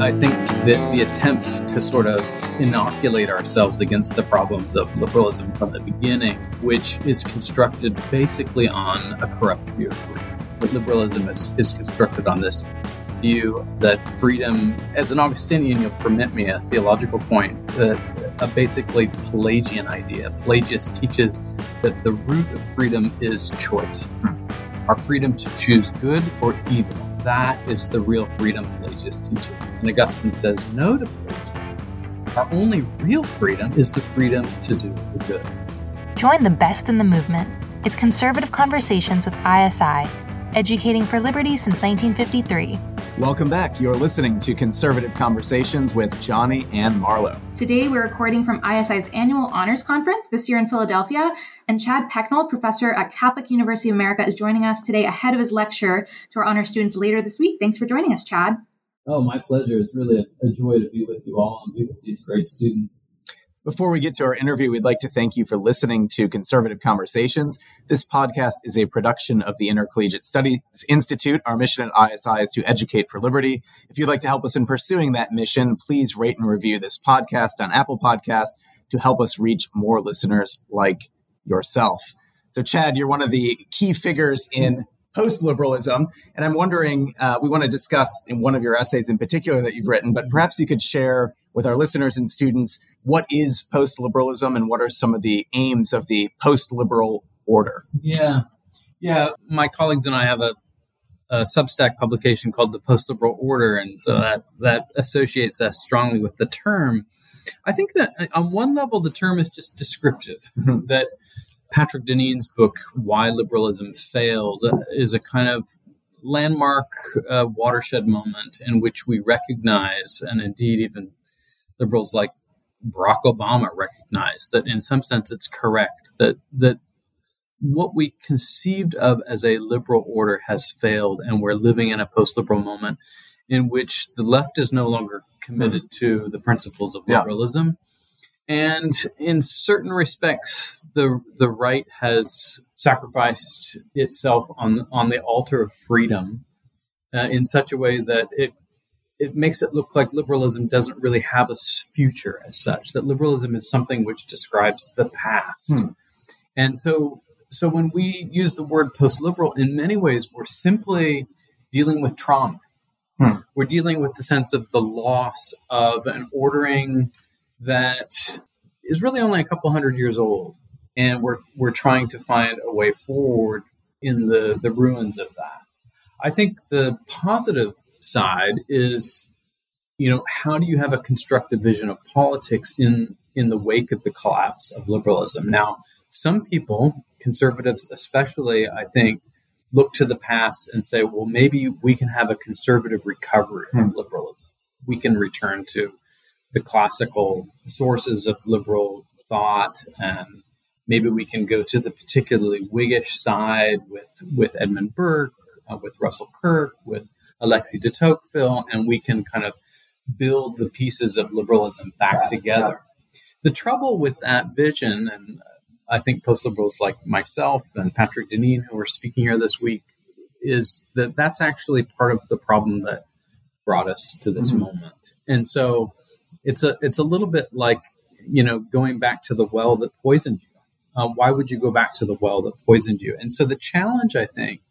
I think that the attempt to sort of inoculate ourselves against the problems of liberalism from the beginning, which is constructed basically on a corrupt view of freedom. But liberalism is, is constructed on this view that freedom, as an Augustinian, you'll permit me a theological point, that a basically Pelagian idea. Pelagius teaches that the root of freedom is choice. Our freedom to choose good or evil. That is the real freedom Pelagius teaches. And Augustine says no to Pelagius. Our only real freedom is the freedom to do the good. Join the best in the movement. It's Conservative Conversations with ISI, educating for liberty since 1953. Welcome back. You're listening to Conservative Conversations with Johnny and Marlo. Today, we're recording from ISI's annual honors conference this year in Philadelphia. And Chad Pecknold, professor at Catholic University of America, is joining us today ahead of his lecture to our honor students later this week. Thanks for joining us, Chad. Oh, my pleasure. It's really a, a joy to be with you all and be with these great students. Before we get to our interview, we'd like to thank you for listening to Conservative Conversations. This podcast is a production of the Intercollegiate Studies Institute. Our mission at ISI is to educate for liberty. If you'd like to help us in pursuing that mission, please rate and review this podcast on Apple Podcasts to help us reach more listeners like yourself. So, Chad, you're one of the key figures in post liberalism. And I'm wondering, uh, we want to discuss in one of your essays in particular that you've written, but perhaps you could share with our listeners and students what is post liberalism and what are some of the aims of the post liberal order? Yeah. Yeah. My colleagues and I have a, a Substack publication called the Post Liberal Order. And so that, that associates us strongly with the term. I think that uh, on one level, the term is just descriptive, that Patrick Deneen's book, Why Liberalism Failed, is a kind of landmark uh, watershed moment in which we recognize, and indeed even liberals like Barack Obama recognize that in some sense it's correct that that what we conceived of as a liberal order has failed and we're living in a post-liberal moment in which the left is no longer committed mm. to the principles of liberalism yeah. and in certain respects the the right has sacrificed itself on on the altar of freedom uh, in such a way that it it makes it look like liberalism doesn't really have a future as such that liberalism is something which describes the past hmm. and so so when we use the word post-liberal in many ways we're simply dealing with trauma hmm. we're dealing with the sense of the loss of an ordering that is really only a couple hundred years old and we're we're trying to find a way forward in the the ruins of that i think the positive side is you know how do you have a constructive vision of politics in in the wake of the collapse of liberalism now some people conservatives especially i think look to the past and say well maybe we can have a conservative recovery hmm. of liberalism we can return to the classical sources of liberal thought and maybe we can go to the particularly whiggish side with with edmund burke uh, with russell kirk with Alexis de Tocqueville, and we can kind of build the pieces of liberalism back together. The trouble with that vision, and I think post liberals like myself and Patrick Deneen, who are speaking here this week, is that that's actually part of the problem that brought us to this mm-hmm. moment. And so it's a it's a little bit like you know going back to the well that poisoned you. Uh, why would you go back to the well that poisoned you? And so the challenge, I think,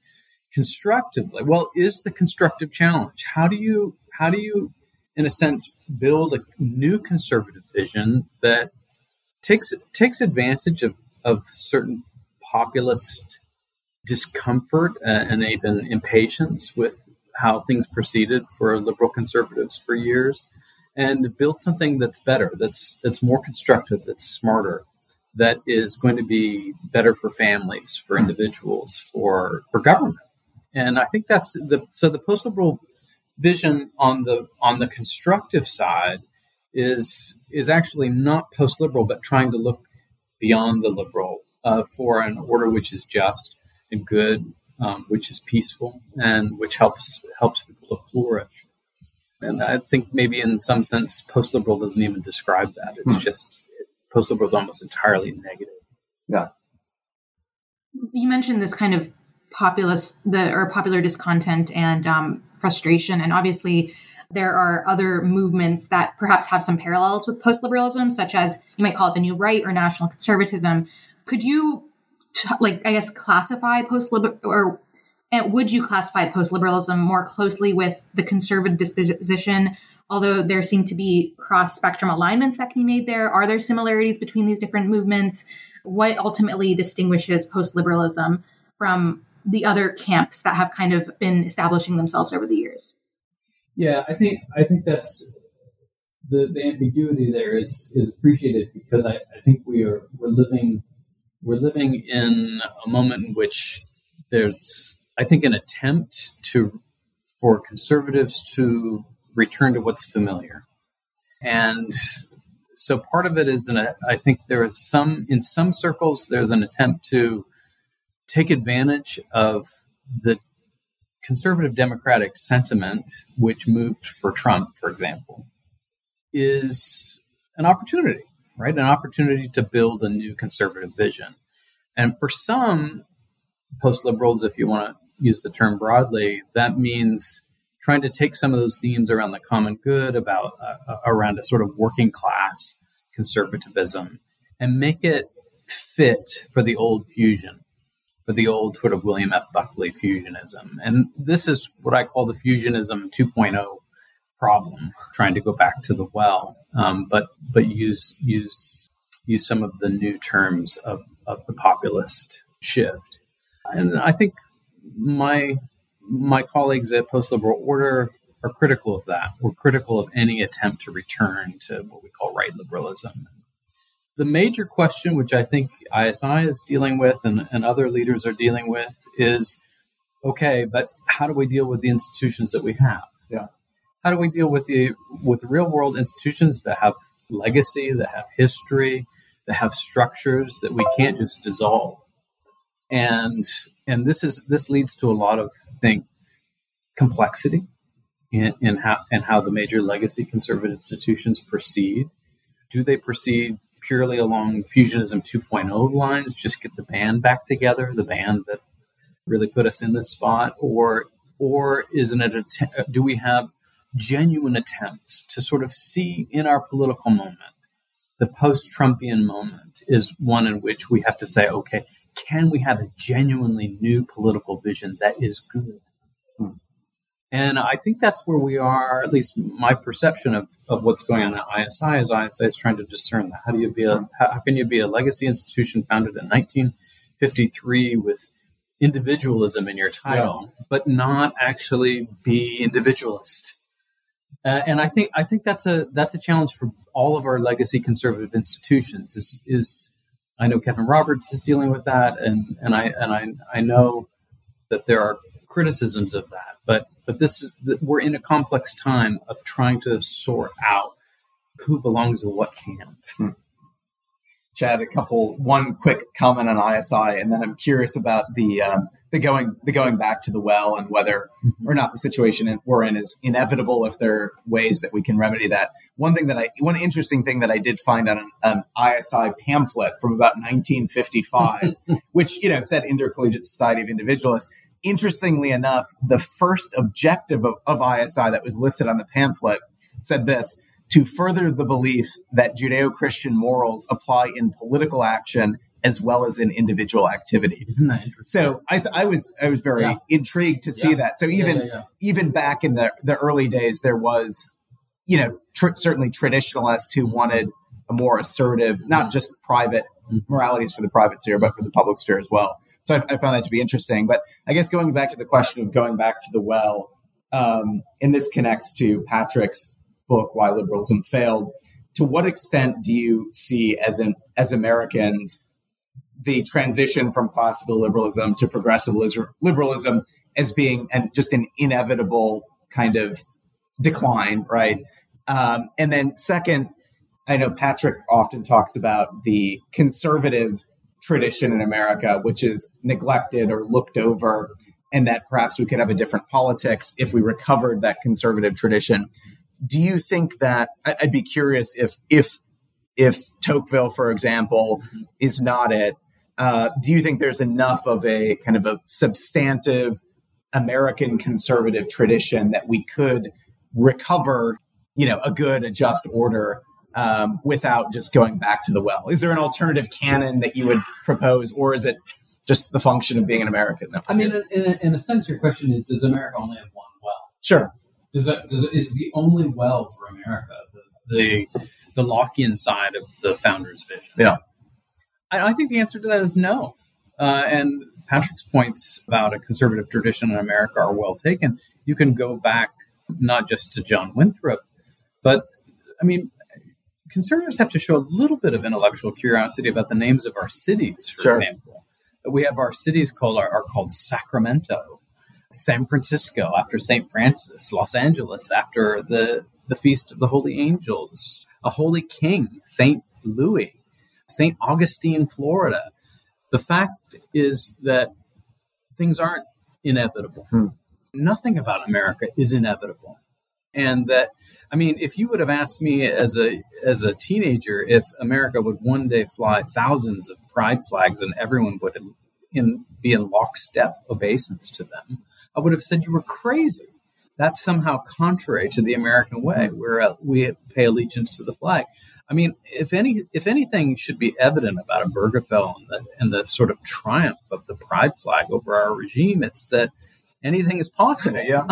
constructively. Well is the constructive challenge? How do you how do you in a sense build a new conservative vision that takes takes advantage of of certain populist discomfort uh, and even impatience with how things proceeded for liberal conservatives for years and build something that's better that's that's more constructive that's smarter that is going to be better for families for individuals for for government and I think that's the so the post liberal vision on the on the constructive side is is actually not post liberal, but trying to look beyond the liberal uh, for an order which is just and good, um, which is peaceful, and which helps helps people to flourish. And I think maybe in some sense, post liberal doesn't even describe that. It's hmm. just post liberal is almost entirely negative. Yeah. You mentioned this kind of populist the or popular discontent and um, frustration and obviously there are other movements that perhaps have some parallels with post liberalism, such as you might call it the new right or national conservatism. Could you, t- like, I guess, classify post liberal or and would you classify post liberalism more closely with the conservative disposition? Although there seem to be cross spectrum alignments that can be made there, are there similarities between these different movements? What ultimately distinguishes post liberalism from the other camps that have kind of been establishing themselves over the years? Yeah, I think I think that's the, the ambiguity there is is appreciated because I, I think we are we're living we're living in a moment in which there's I think an attempt to for conservatives to return to what's familiar. And so part of it is, an, I think there is some, in some circles, there's an attempt to take advantage of the conservative democratic sentiment, which moved for Trump, for example, is an opportunity, right? An opportunity to build a new conservative vision. And for some post liberals, if you want to use the term broadly, that means trying to take some of those themes around the common good, about uh, uh, around a sort of working class conservatism, and make it fit for the old fusion, for the old sort of William F. Buckley fusionism. And this is what I call the fusionism 2.0 problem, trying to go back to the well, um, but but use use use some of the new terms of, of the populist shift. And I think my my colleagues at Post Liberal Order are critical of that. We're critical of any attempt to return to what we call right liberalism. The major question, which I think ISI is dealing with and, and other leaders are dealing with, is okay, but how do we deal with the institutions that we have? Yeah. How do we deal with the with real world institutions that have legacy, that have history, that have structures that we can't just dissolve? And and this is this leads to a lot of I think complexity in, in how and how the major legacy conservative institutions proceed. Do they proceed purely along fusionism 2.0 lines, just get the band back together, the band that really put us in this spot, or or isn't it? A uh, do we have genuine attempts to sort of see in our political moment, the post-Trumpian moment is one in which we have to say, okay, can we have a genuinely new political vision that is good? And I think that's where we are, at least my perception of, of what's going on at ISI is ISI is trying to discern that. How do you be a, how, how can you be a legacy institution founded in 1953 with individualism in your title, yeah. but not actually be individualist? Uh, and I think I think that's a that's a challenge for all of our legacy conservative institutions. Is is I know Kevin Roberts is dealing with that, and and I and I I know that there are criticisms of that, but but this is, we're in a complex time of trying to sort out who belongs in what camp. Hmm. Chad, a couple one quick comment on ISI, and then I'm curious about the um, the going the going back to the well and whether mm-hmm. or not the situation we're in is inevitable. If there are ways that we can remedy that. One thing that I one interesting thing that I did find on an, an ISI pamphlet from about 1955, which you know said Intercollegiate Society of Individualists. Interestingly enough, the first objective of, of ISI that was listed on the pamphlet said this to further the belief that Judeo Christian morals apply in political action as well as in individual activity. Isn't that interesting? So I, th- I was I was very yeah. intrigued to see yeah. that. So even yeah, even back in the the early days, there was you know tr- certainly traditionalists who wanted a more assertive, not just private mm-hmm. moralities for the private sphere, but for the public sphere as well. So I, I, found that to be interesting. But I guess going back to the question of going back to the well, um, and this connects to Patrick's book, Why Liberalism Failed. To what extent do you see as as Americans the transition from classical liberalism to progressive liberalism as being and just an inevitable kind of decline, right? Um, and then second, I know Patrick often talks about the conservative tradition in America, which is neglected or looked over, and that perhaps we could have a different politics if we recovered that conservative tradition do you think that I'd be curious if if if Tocqueville, for example, is not it? Uh, do you think there's enough of a kind of a substantive American conservative tradition that we could recover, you know, a good, a just order um, without just going back to the well? Is there an alternative canon that you would propose, or is it just the function of being an American? I mean, in a, in a sense, your question is: Does America only have one well? Sure. Does that does it, is the only well for America the, the the Lockean side of the founder's vision? Yeah. I, I think the answer to that is no. Uh, and Patrick's points about a conservative tradition in America are well taken. You can go back not just to John Winthrop, but I mean, conservatives have to show a little bit of intellectual curiosity about the names of our cities, for Sure. example. We have our cities called are, are called Sacramento, San Francisco after St. Francis, Los Angeles after the, the Feast of the Holy Angels, a Holy King, St. Louis, St. Augustine, Florida. The fact is that things aren't inevitable. Hmm. Nothing about America is inevitable. And that I mean, if you would have asked me as a as a teenager if America would one day fly thousands of pride flags and everyone would in, be in lockstep obeisance to them, I would have said you were crazy. That's somehow contrary to the American way, where uh, we pay allegiance to the flag. I mean, if any if anything should be evident about a Obergefell and the, and the sort of triumph of the pride flag over our regime, it's that anything is possible. Yeah.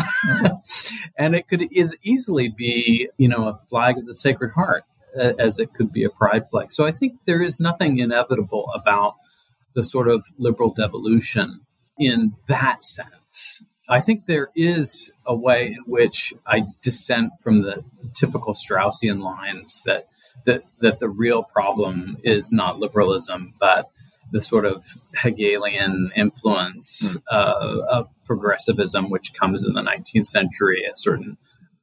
and it could as easily be, you know, a flag of the Sacred Heart as it could be a pride flag. So I think there is nothing inevitable about the sort of liberal devolution in that sense. I think there is a way in which I dissent from the typical Straussian lines that that that the real problem is not liberalism, but the sort of Hegelian influence uh, of progressivism, which comes in the 19th century, a certain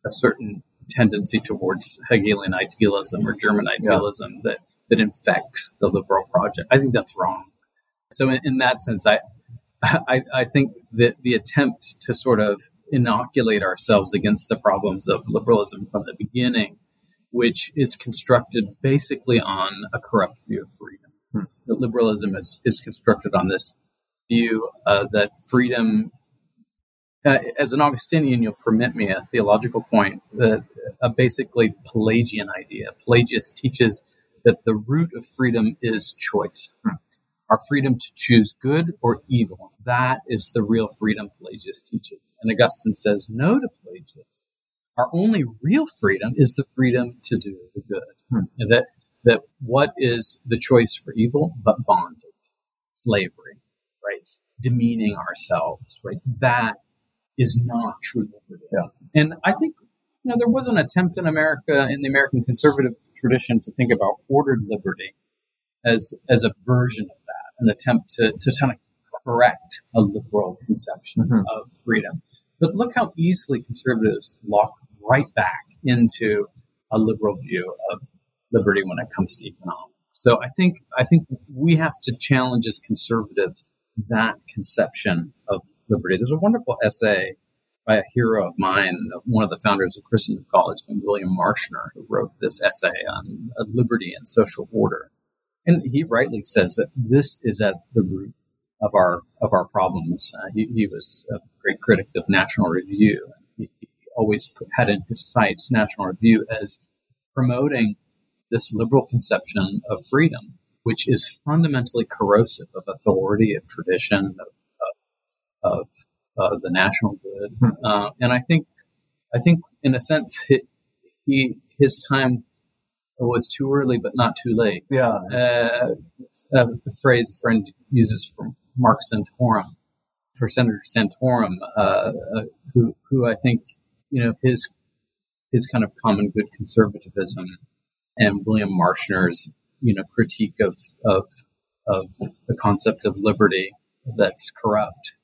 a certain tendency towards Hegelian idealism or German idealism that that infects the liberal project. I think that's wrong. So in, in that sense, I, I I think that the attempt to sort of inoculate ourselves against the problems of liberalism from the beginning, which is constructed basically on a corrupt view of freedom that liberalism is, is constructed on this view uh, that freedom, uh, as an Augustinian, you'll permit me a theological point, that a basically Pelagian idea. Pelagius teaches that the root of freedom is choice. Our freedom to choose good or evil. That is the real freedom Pelagius teaches. And Augustine says no to Pelagius. Our only real freedom is the freedom to do the good. And that that what is the choice for evil but bondage, slavery, right? Demeaning ourselves, right? That is not true liberty. Yeah. And I think you know there was an attempt in America in the American conservative tradition to think about ordered liberty as as a version of that, an attempt to to kind of correct a liberal conception Mhm. of freedom. But look how easily conservatives lock right back into a liberal view of liberty when it comes to economics. So I think I think we have to challenge as conservatives that conception of liberty. There's a wonderful essay by a hero of mine, one of the founders of Christendom College, named William Marshner, who wrote this essay on uh, liberty and social order. And he rightly says that this is at the root of our of our problems. Uh, he, he was a great critic of National Review. He, he always put, had in his sights National Review as promoting this liberal conception of freedom, which is fundamentally corrosive of authority, of tradition, of of, of uh, the national good. Uh, and I think, I think, in a sense, he, he his time was too early, but not too late. Yeah. Uh, a phrase a friend uses from Mark Santorum, for Senator Santorum, uh, uh, who who I think you know his his kind of common good conservatism and William Marshner's you know critique of of of the concept of liberty that's corrupt.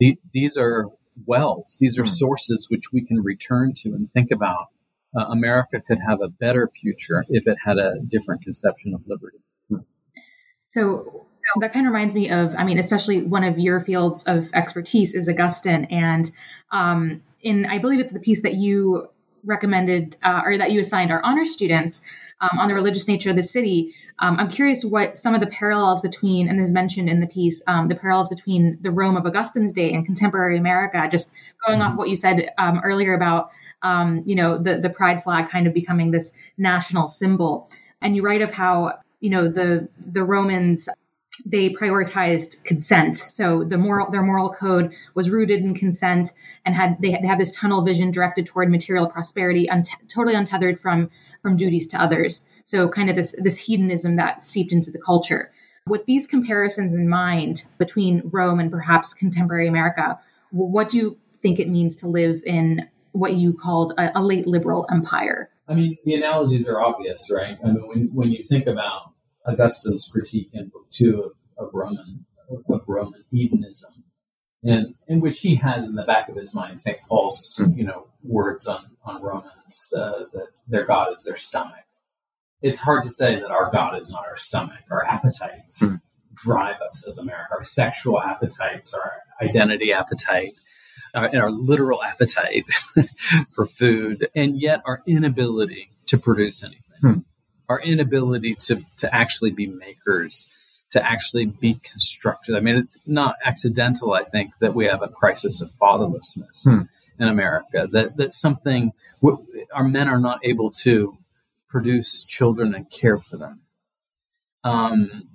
The, these are wells; these are Hmm. sources which we can return to and think about. Uh, America could have a better future if it had a different conception of liberty. So that kind of reminds me of, I mean, especially one of your fields of expertise is Augustine. And um, in, I believe it's the piece that you recommended uh, or that you assigned our honor students um, on the religious nature of the city. Um, I'm curious what some of the parallels between, and this is mentioned in the piece, um, the parallels between the Rome of Augustine's day and contemporary America, just going off what you said um, earlier about um, you know, the, the pride flag kind of becoming this national symbol. And you write of how, you know, the, the Romans they prioritized consent. So the moral, their moral code was rooted in consent, and had they, they had this tunnel vision directed toward material prosperity, un- totally untethered from from duties to others. So kind of this this hedonism that seeped into the culture. With these comparisons in mind between Rome and perhaps contemporary America, what do you think it means to live in what you called a, a late liberal empire? I mean, the analogies are obvious, right? I mean, when, when you think about Augustine's critique in Book Two of, of Roman of Roman hedonism, in in which he has in the back of his mind St. Paul's mm. you know words on on Romans uh, that their God is their stomach. It's hard to say that our God is not our stomach. Our appetites mm. drive us as America. Our sexual appetites, our identity appetite, uh, and our literal appetite for food, and yet our inability to produce anything. Hmm our inability to, to actually be makers, to actually be constructed. I mean, it's not accidental, I think, that we have a crisis of fatherlessness hmm. in America, that, that something, our men are not able to produce children and care for them. Um,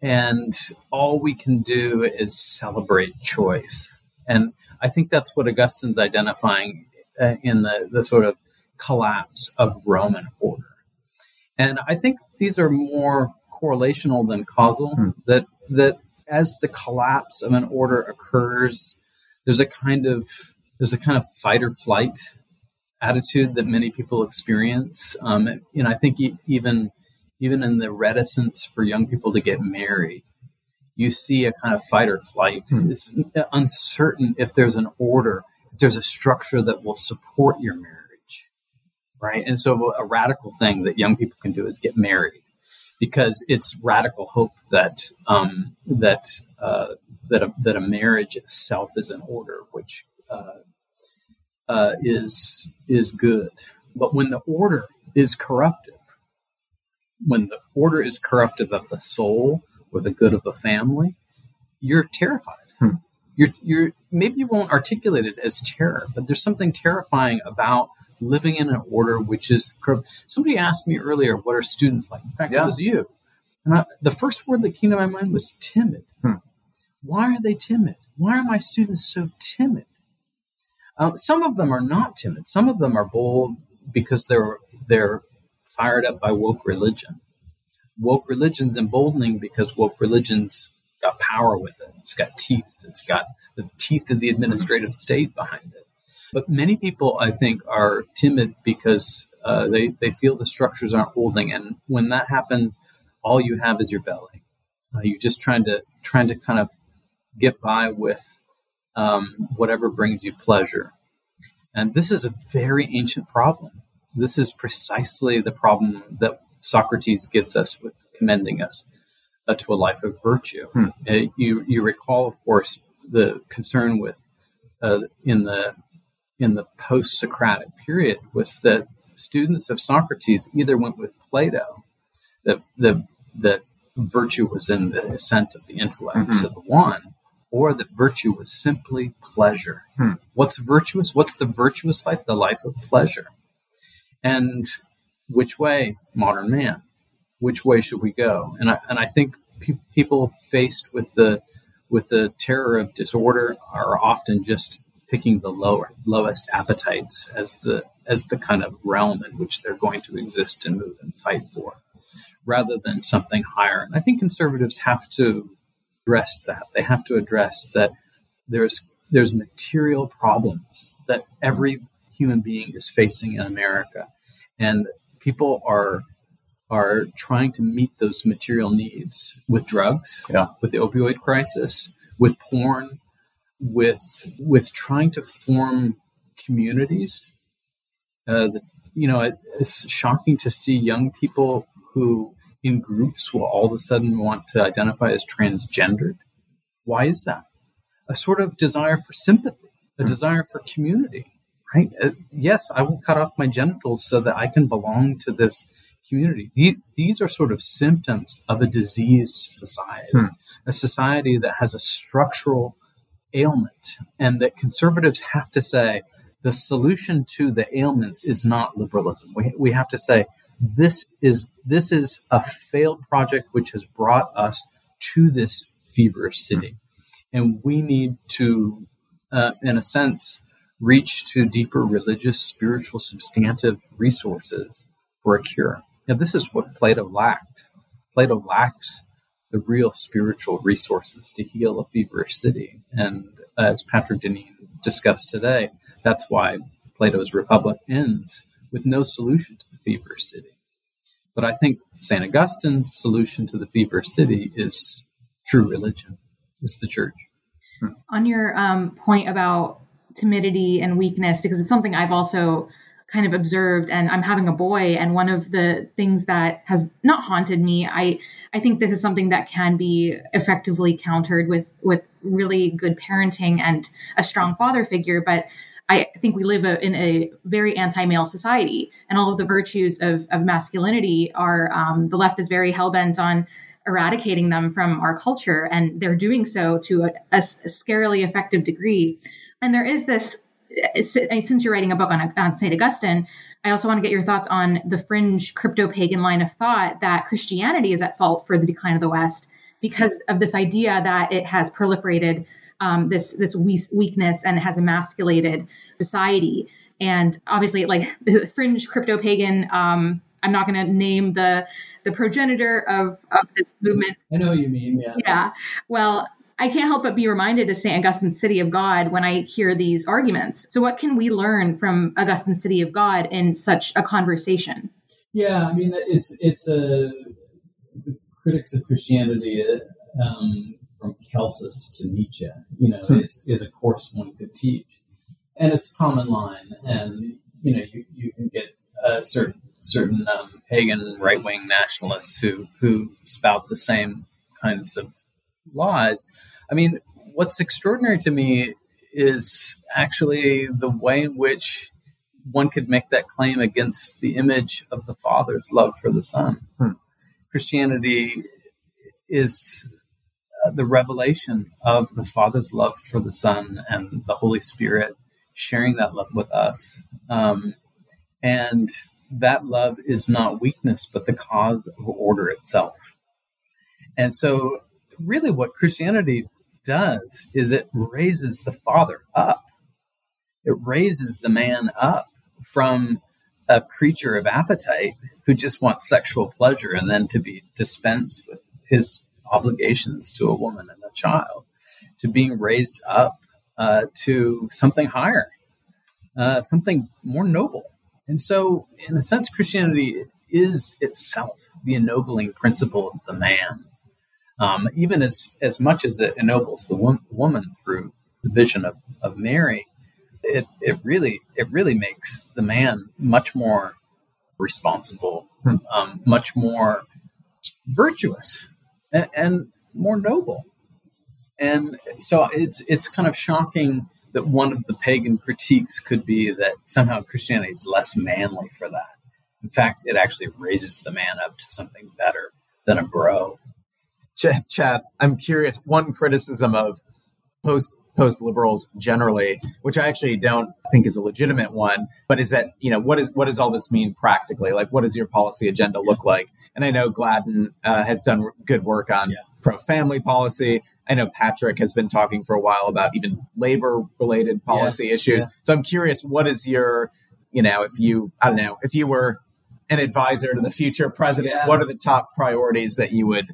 and all we can do is celebrate choice. And I think that's what Augustine's identifying uh, in the, the sort of collapse of Roman order and I think these are more correlational than causal. Hmm. That that as the collapse of an order occurs, there's a kind of there's a kind of fight or flight attitude that many people experience. Um, know, I think even even in the reticence for young people to get married, you see a kind of fight or flight. Hmm. It's uncertain if there's an order, if there's a structure that will support your marriage right? And so a radical thing that young people can do is get married because it's radical hope that um, that uh, that a, that a marriage itself is in order, which uh, uh, is is good. But when the order is corruptive, when the order is corruptive of the soul or the good of the family, you're terrified. Hmm. You're, you're maybe you won't articulate it as terror, but there's something terrifying about living in an order which is. Somebody asked me earlier, what are students like? In fact, yeah. it was you. And I, the first word that came to my mind was timid. Hmm. Why are they timid? Why are my students so timid? Uh, some of them are not timid. Some of them are bold because they're they're fired up by woke religion. Woke religion's emboldening because woke religion's got power with it. It's got teeth. It's got the teeth of the administrative state behind it. But many people, I think, are timid because uh, they, they feel the structures aren't holding. And when that happens, all you have is your belly. Uh, you're just trying to trying to kind of get by with um, whatever brings you pleasure. And this is a very ancient problem. This is precisely the problem that Socrates gives us with commending us uh, to a life of virtue. Hmm. Uh, you you recall, of course, the concern with uh, in the in the post Socratic period was that students of Socrates either went with Plato, that the that virtue was in the ascent of the intellect mm-hmm. of the one, or that virtue was simply pleasure. Hmm. What's virtuous? What's the virtuous life? The life of pleasure. And which way, modern man? Which way should we go? And I and I think pe- people faced with the with the terror of disorder are often just picking the lower lowest appetites as the as the kind of realm in which they're going to exist and move and fight for rather than something higher. And i think conservatives have to address that. They have to address that there's there's material problems that every human being is facing in america. And people are are trying to meet those material needs with drugs yeah. with the opioid crisis with porn with with trying to form communities. Uh, the, you know, it's shocking to see young people who, in groups, will all of a sudden want to identify as transgendered. Why is that? A sort of desire for sympathy, a desire for community, right? Uh, yes, I will cut off my genitals so that I can belong to this community. These, these are sort of symptoms of a diseased society, hmm. a society that has a structural ailment and that conservatives have to say the solution to the ailments is not liberalism. We, we have to say this is this is a failed project which has brought us to this feverish city, and we need to, uh, in a sense, reach to deeper religious, spiritual, substantive resources for a cure. Now, this is what Plato lacked. Plato lacked the real spiritual resources to heal a feverish city, and as Patrick Deneen discussed today, that's why Plato's Republic ends with no solution to the fever city. But I think St. Augustine's solution to the fever city is true religion, is the church. On your um, point about timidity and weakness, because it's something I've also kind of observed and I'm having a boy and one of the things that has not haunted me I I think this is something that can be effectively countered with with really good parenting and a strong father figure but I think we live a, in a very anti-male society, and all of the virtues of, of masculinity are um, the left is very hell bent on eradicating them from our culture, and they're doing so to a, a, a scarily effective degree. And there is this, since you're writing a book on, on Saint Augustine, I also want to get your thoughts on the fringe crypto pagan line of thought that Christianity is at fault for the decline of the West because of this idea that it has proliferated um, this this weakness and has emasculated society. And obviously, like the fringe crypto pagan, um, I'm not going to name the the progenitor of of this movement. I know you mean. Yeah. Yeah. Well, I can't help but be reminded of St. Augustine's City of God when I hear these arguments. So, what can we learn from Augustine's City of God in such a conversation? Yeah, I mean, it's it's a the critics of Christianity um, from Celsus to Nietzsche, you know, hmm. is, is a course one could teach. And it's a common line. And, you know, you, you can get uh, certain certain um, pagan right wing nationalists who, who spout the same kinds of lies. I mean, what's extraordinary to me is actually the way in which one could make that claim against the image of the Father's love for the Son. Hmm. Christianity is the revelation of the Father's love for the Son and the Holy Spirit sharing that love with us. Um, and that love is not weakness, but the cause of order itself. And so, really, what Christianity does is it raises the Father up, it raises the man up from a creature of appetite who just wants sexual pleasure and then to be dispensed with his obligations to a woman and a child, to being raised up uh, to something higher, uh, something more noble. And so, in a sense, Christianity is itself the ennobling principle of the man, um, even as, as much as it ennobles the wo- woman through the vision of, of Mary. It, it really it really makes the man much more responsible, hmm. um, much more virtuous and, and more noble. And so it's it's kind of shocking that one of the pagan critiques could be that somehow Christianity is less manly for that. In fact, it actually raises the man up to something better than a bro. Chad, I'm curious. One criticism of post post liberals generally, which I actually don't think is a legitimate one, but is that you know what is what does all this mean practically? Like, what does your policy agenda look like? And I know Gladden uh, has done good work on yeah. pro family policy. I know Patrick has been talking for a while about even labor related policy yeah. issues. Yeah. So I'm curious, what is your you know if you I don't know if you were an advisor to the future president, what are the top priorities that you would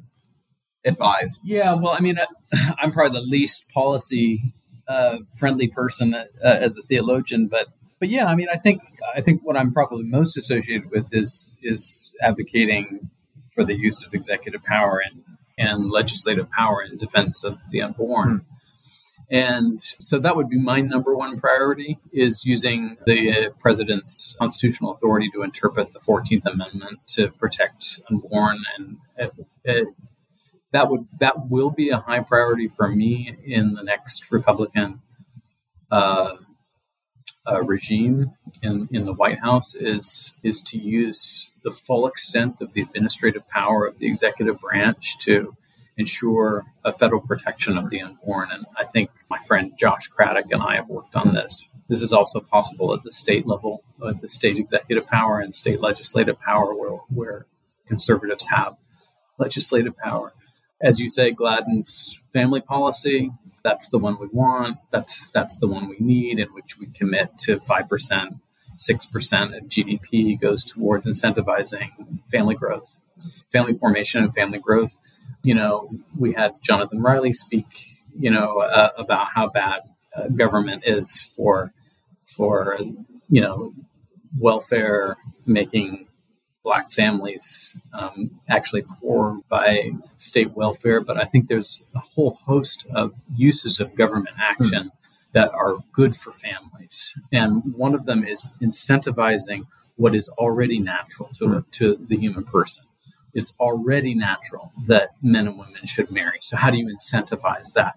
advise? Yeah, well, I mean, I'm probably the least policy uh, friendly person uh, as a theologian, but but yeah, I mean, I think I think what I'm probably most associated with is is advocating for the use of executive power and and legislative power in defense of the unborn. Hmm. And so that would be my number one priority is using the president's constitutional authority to interpret the 14th Amendment to protect unborn and uh, that would that will be a high priority for me in the next Republican uh, uh, regime in, in the White House is is to use the full extent of the administrative power of the executive branch to ensure a federal protection of the unborn. And I think my friend Josh Craddock and I have worked on this This is also possible at the state level, at the state executive power and state legislative power, where, where conservatives have legislative power. As you say, Gladden's family policy, that's the one we want. That's that's the one we need, in which we commit to five percent, six percent of GDP goes towards incentivizing family growth, family formation, and family growth. You know, we had Jonathan Riley speak, you know, uh, about how bad uh, government is for for you know welfare, making black families um, actually poor by state welfare. But I think there's a whole host of uses of government action mm that are good for families, and one of them is incentivizing what is already natural to, mm to the human person. It's already natural that men and women should marry. So how do you incentivize that?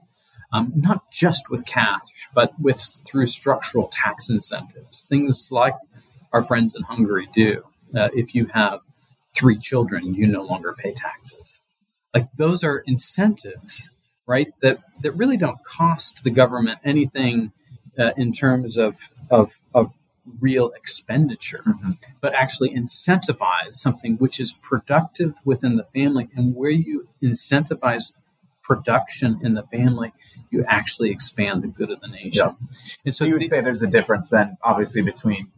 um, not just with cash, but with through structural tax incentives, things like our friends in Hungary do. Uh, if you have three children, you no longer pay taxes. Like those are incentives, right? That that really don't cost the government anything uh, in terms of of of real expenditure, mm-hmm. but actually incentivize something which is productive within the family and where you incentivize production in the family, you actually expand the good of the nation. Yeah. And so you would the, say there's a difference then, obviously, between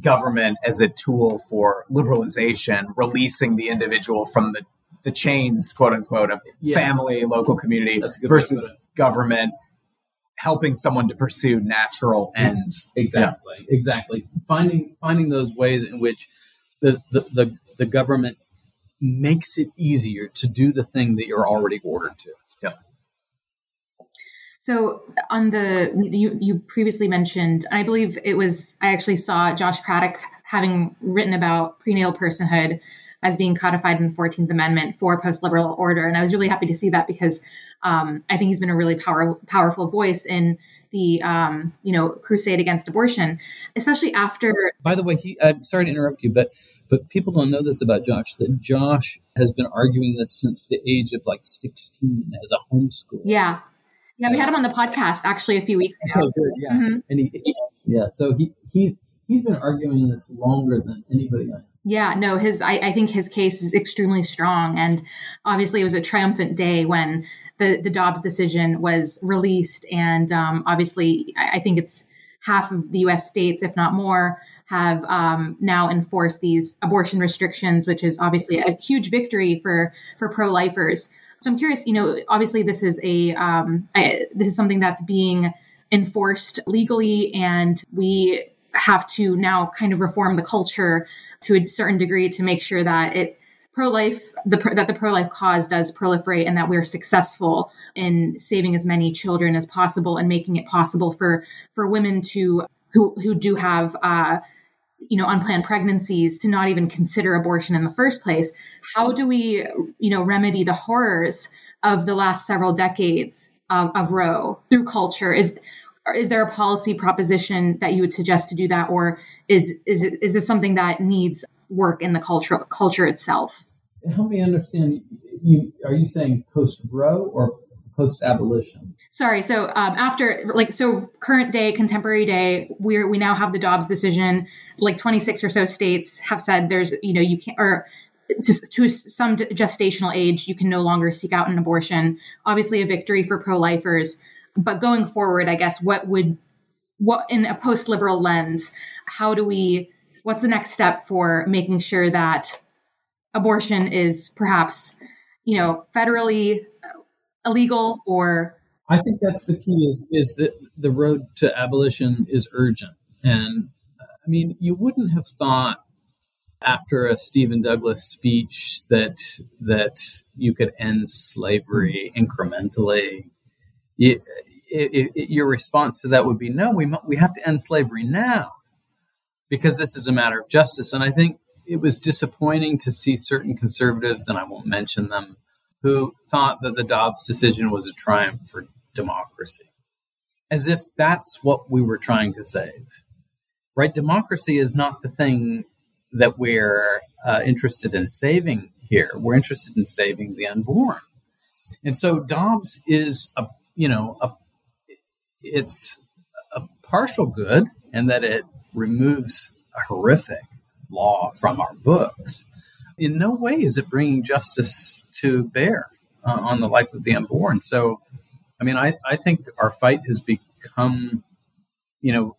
government as a tool for liberalization, releasing the individual from the, the chains, quote unquote, of yeah. family, local community, versus government helping someone to pursue natural ends. Exactly. Yeah. Exactly. Finding finding those ways in which the, the, the, the government makes it easier to do the thing that you're already ordered to. Yeah. So on the you you previously mentioned, I believe it was I actually saw Josh Craddock having written about prenatal personhood as being codified in the 14th Amendment for post liberal order. And I was really happy to see that because um, I think he's been a really power, powerful voice in the um, you know crusade against abortion, especially after. By the way, he. I'm sorry to interrupt you, but but people don't know this about Josh. That Josh has been arguing this since the age of like 16 as a homeschool. Yeah, yeah, we had him on the podcast actually a few weeks ago. Oh, good. Yeah, mm-hmm. and he, he, yeah, so he he's he's been arguing this longer than anybody I yeah, no, his I, I, think his case is extremely strong, and obviously it was a triumphant day when the the Dobbs decision was released, and um, obviously I, I, think it's half of the U.S. states, if not more, have um, now enforced these abortion restrictions, which is obviously a huge victory for for pro lifers. So I'm curious, you know, obviously this is a um, I, this is something that's being enforced legally, and we have to now kind of reform the culture to a certain degree to make sure that it pro-life the that the pro-life cause does proliferate and that we're successful in saving as many children as possible and making it possible for for women to who who do have uh, you know unplanned pregnancies to not even consider abortion in the first place how do we you know remedy the horrors of the last several decades of, of roe through culture is is there a policy proposition that you would suggest to do that, or is is it, is this something that needs work in the culture culture itself? Help me understand. You are you saying post Roe or post abolition? Sorry. So um, after like so current day, contemporary day, we we now have the Dobbs decision. Like 26 or so states have said there's you know you can't or to, to, some gestational age, you can no longer seek out an abortion. Obviously, a victory for pro lifers but going forward, I guess what would what in a post liberal lens, how do we what's the next step for making sure that abortion is perhaps you know federally illegal or I think that's the key is is that the road to abolition is urgent. And I mean, you wouldn't have thought after a Stephen Douglas speech that that you could end slavery incrementally. You, it, it, your response to that would be no, we, we have to end slavery now because this is a matter of justice. And I think it was disappointing to see certain conservatives, and I won't mention them, who thought that the Dobbs decision was a triumph for democracy, as if that's what we were trying to save. Right? Democracy is not the thing that we're uh, interested in saving here. We're interested in saving the unborn. And so Dobbs is a you know a it's a partial good in that it removes a horrific law from our books, in no way is it bringing justice to bear uh, on the life of the unborn. So, I mean, I, I think our fight has become, you know,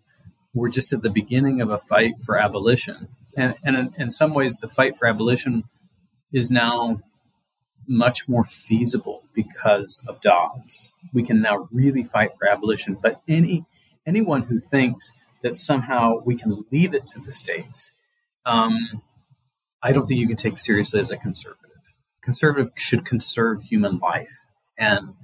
we're just at the beginning of a fight for abolition. And, and in, in some ways, the fight for abolition is now much more feasible because of Dobbs. We can now really fight for abolition. But any anyone who thinks that somehow we can leave it to the states, um, I don't think you can take seriously as a conservative. Conservative should conserve human life, and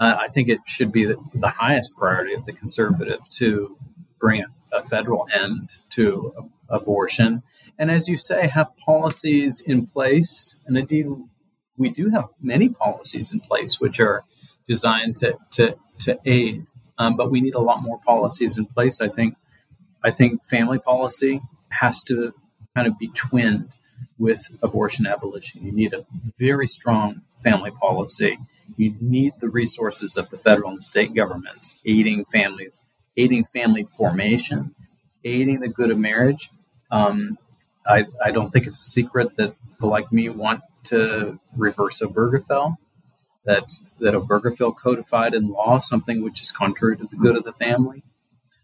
uh, I think it should be the, the, highest priority of the conservative to bring a, a federal end to abortion. And as you say, have policies in place, and indeed, we do have many policies in place which are designed to to, to aid um, but we need a lot more policies in place. I think I think family policy has to kind of be twinned with abortion abolition. You need a very strong family policy. You need the resources of the federal and state governments aiding families, aiding family formation, aiding the good of marriage. Um, I, I don't think it's a secret that people like me want to reverse Obergefell that that Obergefell codified in law something which is contrary to the good of the family.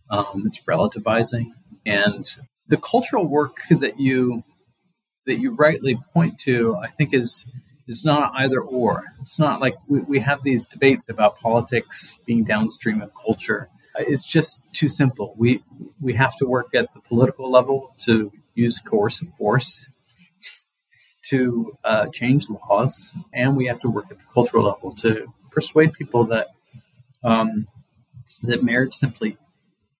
Um, it's relativizing, and the cultural work that you that you rightly point to, I think, is is not either or. It's not like we, we have these debates about politics being downstream of culture. It's just too simple. We we have to work at the political level to use coercive force to uh, change laws, and we have to work at the cultural level to persuade people that um, that marriage simply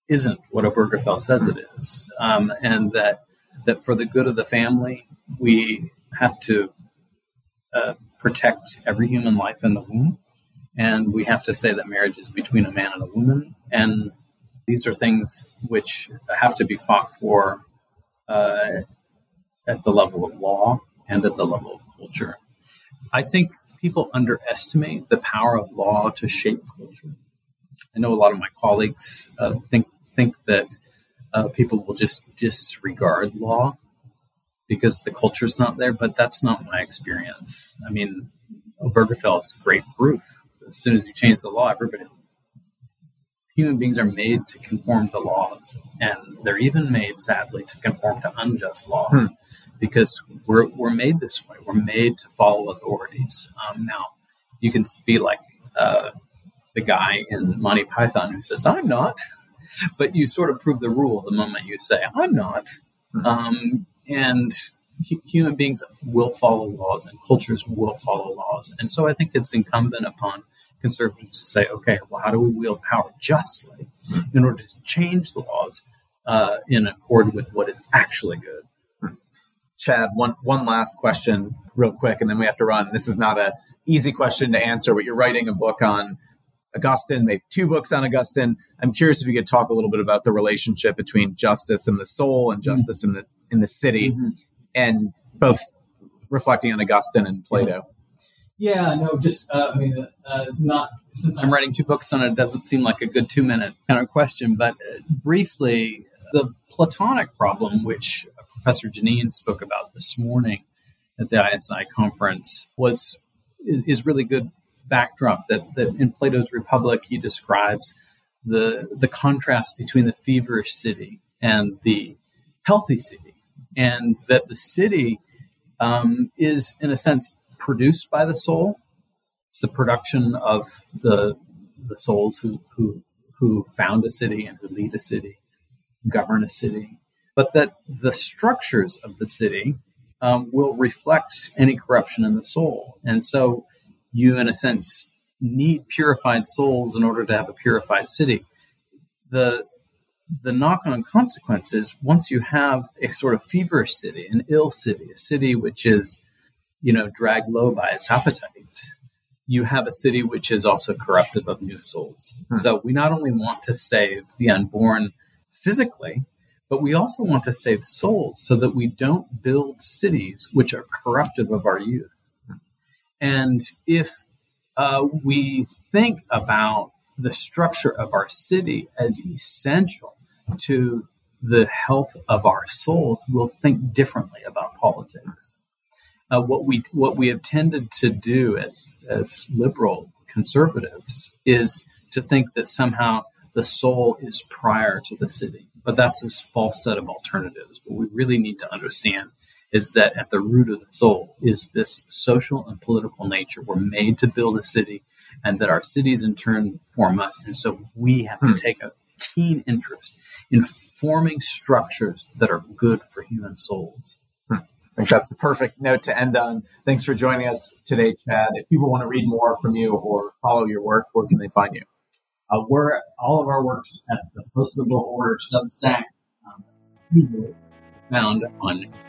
isn't what Obergefell says it is, um, and that that for the good of the family, we have to uh, protect every human life in the womb, and we have to say that marriage is between a man and a woman, and these are things which have to be fought for uh, at the level of law and at the level of culture. I think people underestimate the power of law to shape culture. I know a lot of my colleagues uh, think think that uh, people will just disregard law because the culture is not there, but that's not my experience. I mean, Obergefell is great proof. As soon as you change the law, everybody human beings are made to conform to laws, and they're even made, sadly, to conform to unjust laws. Hmm because we're, we're made this way. We're made to follow authorities. Um, now, you can be like uh, the guy in Monty Python who says, I'm not, but you sort of prove the rule the moment you say, I'm not. Hmm. Um, and human beings will follow laws and cultures will follow laws. And so I think it's incumbent upon conservatives to say, okay, well, how do we wield power justly in order to change the laws uh, in accord with what is actually good? Chad, one one last question, real quick, and then we have to run. This is not a easy question to answer, but you're writing a book on Augustine, maybe two books on Augustine. I'm curious if you could talk a little bit about the relationship between justice and the soul and justice mm-hmm. in the in the city, mm-hmm. and both reflecting on Augustine and Plato. Yeah, no, just uh, I mean, uh, not since I'm writing two books on it, it doesn't seem like a good two minute kind of question, but uh, briefly, the Platonic problem, which Professor Deneen spoke about this morning at the ISI conference was is really good backdrop that, that in Plato's Republic he describes the the contrast between the feverish city and the healthy city, and that the city um, is in a sense produced by the soul. It's the production of the the souls who who who found a city and who lead a city, govern a city, but that the structures of the city um, will reflect any corruption in the soul. And so you, in a sense, need purified souls in order to have a purified city. The the knock on consequences once you have a sort of feverish city, an ill city, a city which is, you know, dragged low by its appetites, you have a city which is also corruptive of new souls. Hmm. So we not only want to save the unborn physically, but we also want to save souls so that we don't build cities which are corruptive of our youth. And if uh, we think about the structure of our city as essential to the health of our souls, we'll think differently about politics. Uh, what we what we have tended to do as as liberal conservatives is to think that somehow the soul is prior to the city, but that's this false set of alternatives. But we really need to understand is that at the root of the soul is this social and political nature. We're made to build a city, and that our cities in turn form us, and so we have to hmm. take a keen interest in forming structures that are good for human souls. Hmm. I think that's the perfect note to end on. Thanks for joining us today, Chad. If people want to read more from you or follow your work, where can they find you? Uh, we're all of our works at the Post Liberal Order Substack, um, easily found on Google.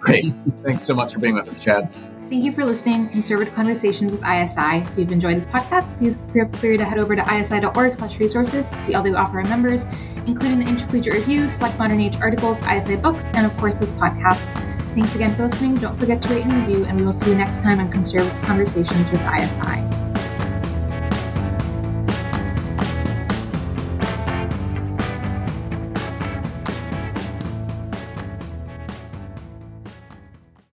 Great. Thanks so much for being with us, Chad. Thank you for listening Conservative Conversations with ISI. If you've enjoyed this podcast, please feel free to head over to isi.org slash resources to see all we offer our members, including the Intercollegiate Review, select modern age articles, ISI books, and of course this podcast. Thanks again for listening. Don't forget to rate and review, and we will see you next time on Conservative Conversations with ISI.